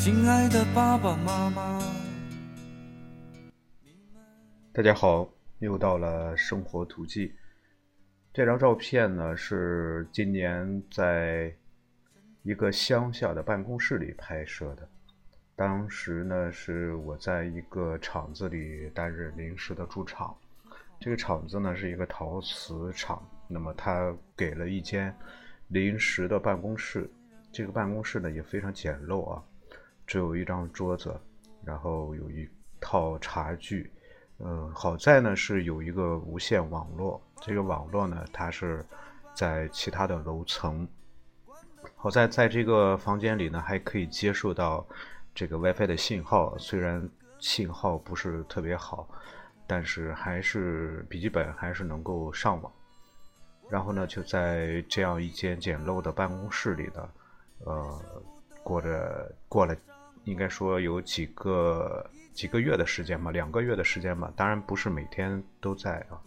亲爱的爸爸妈妈。大家好，又到了生活图记。这张照片呢是今年在一个乡下的办公室里拍摄的。当时呢是我在一个厂子里担任临时的驻场。这个厂子呢是一个陶瓷厂，那么他给了一间临时的办公室。这个办公室呢也非常简陋啊。只有一张桌子，然后有一套茶具，嗯，好在呢是有一个无线网络，这个网络呢它是在其他的楼层，好在在这个房间里呢还可以接受到这个 WiFi 的信号，虽然信号不是特别好，但是还是笔记本还是能够上网，然后呢就在这样一间简陋的办公室里呢，呃，过着过了。应该说有几个几个月的时间吧，两个月的时间吧。当然不是每天都在啊。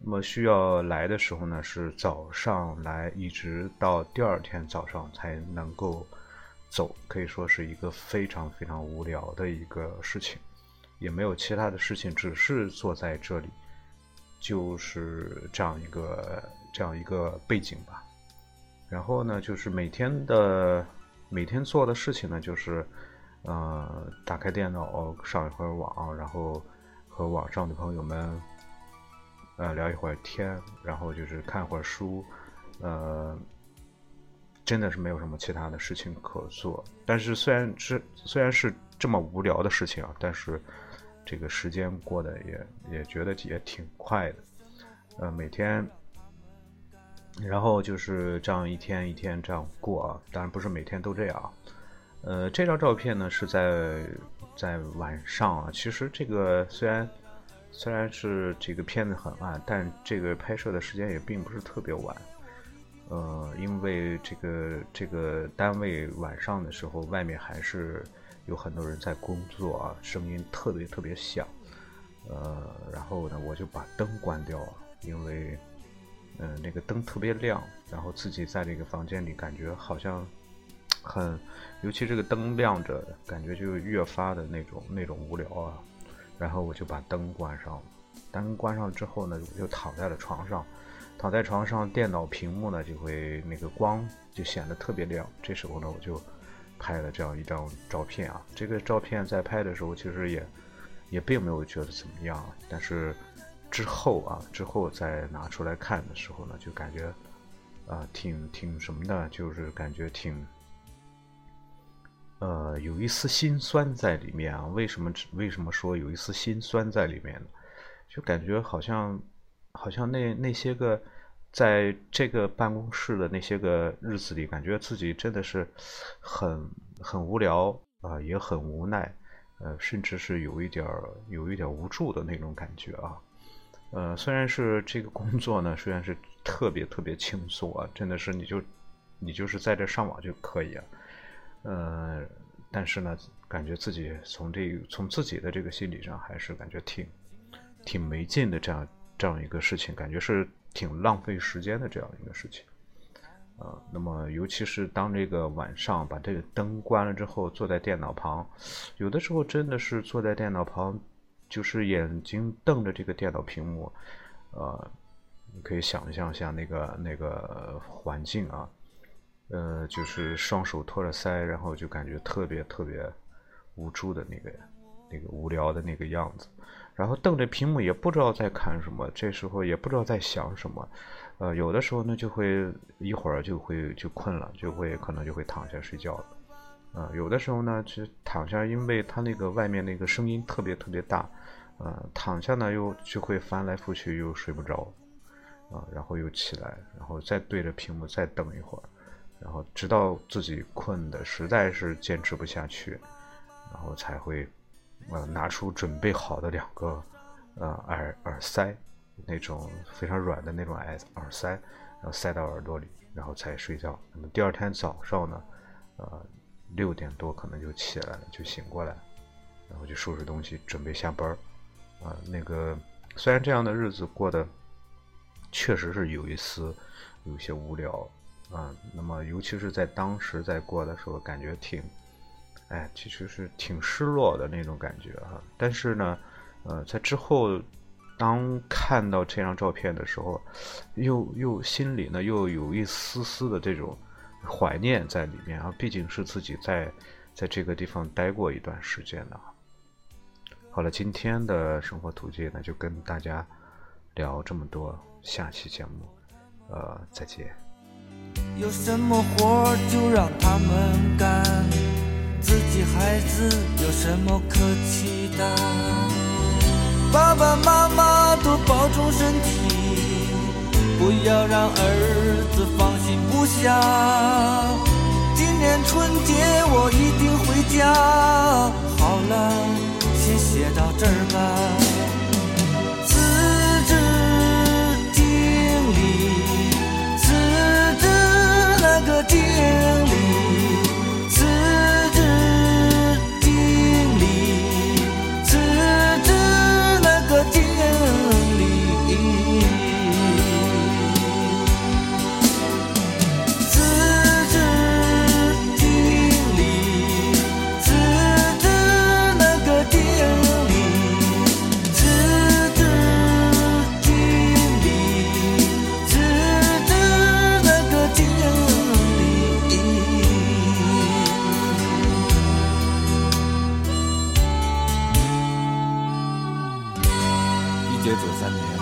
那么需要来的时候呢，是早上来，一直到第二天早上才能够走。可以说是一个非常非常无聊的一个事情，也没有其他的事情，只是坐在这里，就是这样一个这样一个背景吧。然后呢，就是每天的每天做的事情呢，就是。呃，打开电脑上一会儿网，然后和网上的朋友们呃聊一会儿天，然后就是看会儿书，呃，真的是没有什么其他的事情可做。但是虽然是虽然是这么无聊的事情啊，但是这个时间过得也也觉得也挺快的。呃，每天，然后就是这样一天一天这样过啊，当然不是每天都这样。呃，这张照片呢是在在晚上啊。其实这个虽然虽然是这个片子很暗，但这个拍摄的时间也并不是特别晚。呃，因为这个这个单位晚上的时候，外面还是有很多人在工作啊，声音特别特别响。呃，然后呢，我就把灯关掉了，因为嗯那个灯特别亮，然后自己在这个房间里感觉好像。很，尤其这个灯亮着，感觉就越发的那种那种无聊啊。然后我就把灯关上了，灯关上之后呢，我就躺在了床上，躺在床上，电脑屏幕呢就会那个光就显得特别亮。这时候呢，我就拍了这样一张照片啊。这个照片在拍的时候其实也也并没有觉得怎么样，但是之后啊，之后再拿出来看的时候呢，就感觉啊挺挺什么的，就是感觉挺。呃，有一丝心酸在里面啊。为什么？为什么说有一丝心酸在里面呢？就感觉好像，好像那那些个，在这个办公室的那些个日子里，感觉自己真的是很很无聊啊，也很无奈，呃，甚至是有一点儿有一点无助的那种感觉啊。呃，虽然是这个工作呢，虽然是特别特别轻松啊，真的是你就你就是在这上网就可以啊。呃，但是呢，感觉自己从这从自己的这个心理上，还是感觉挺挺没劲的，这样这样一个事情，感觉是挺浪费时间的这样一个事情。呃，那么尤其是当这个晚上把这个灯关了之后，坐在电脑旁，有的时候真的是坐在电脑旁，就是眼睛瞪着这个电脑屏幕，呃，你可以想象一下那个那个环境啊。呃，就是双手托着腮，然后就感觉特别特别无助的那个那个无聊的那个样子，然后瞪着屏幕也不知道在看什么，这时候也不知道在想什么，呃，有的时候呢就会一会儿就会就困了，就会可能就会躺下睡觉了，啊，有的时候呢其实躺下，因为他那个外面那个声音特别特别大，呃，躺下呢又就会翻来覆去又睡不着，啊，然后又起来，然后再对着屏幕再等一会儿。然后直到自己困的实在是坚持不下去，然后才会，呃，拿出准备好的两个，呃，耳耳塞，那种非常软的那种耳耳塞，然后塞到耳朵里，然后才睡觉。那么第二天早上呢，呃，六点多可能就起来了，就醒过来，然后就收拾东西准备下班儿。啊，那个虽然这样的日子过得确实是有一丝有些无聊。啊，那么尤其是在当时在过的时候，感觉挺哎，其实是挺失落的那种感觉哈。但是呢，呃，在之后当看到这张照片的时候，又又心里呢又有一丝丝的这种怀念在里面啊，毕竟是自己在在这个地方待过一段时间的。好了，今天的生活图记呢就跟大家聊这么多，下期节目，呃，再见。有什么活就让他们干，自己孩子有什么可期待？爸爸妈妈多保重身体，不要让儿子放心不下。今年春节我一定回家。好了，先写到这儿吧。约九三年。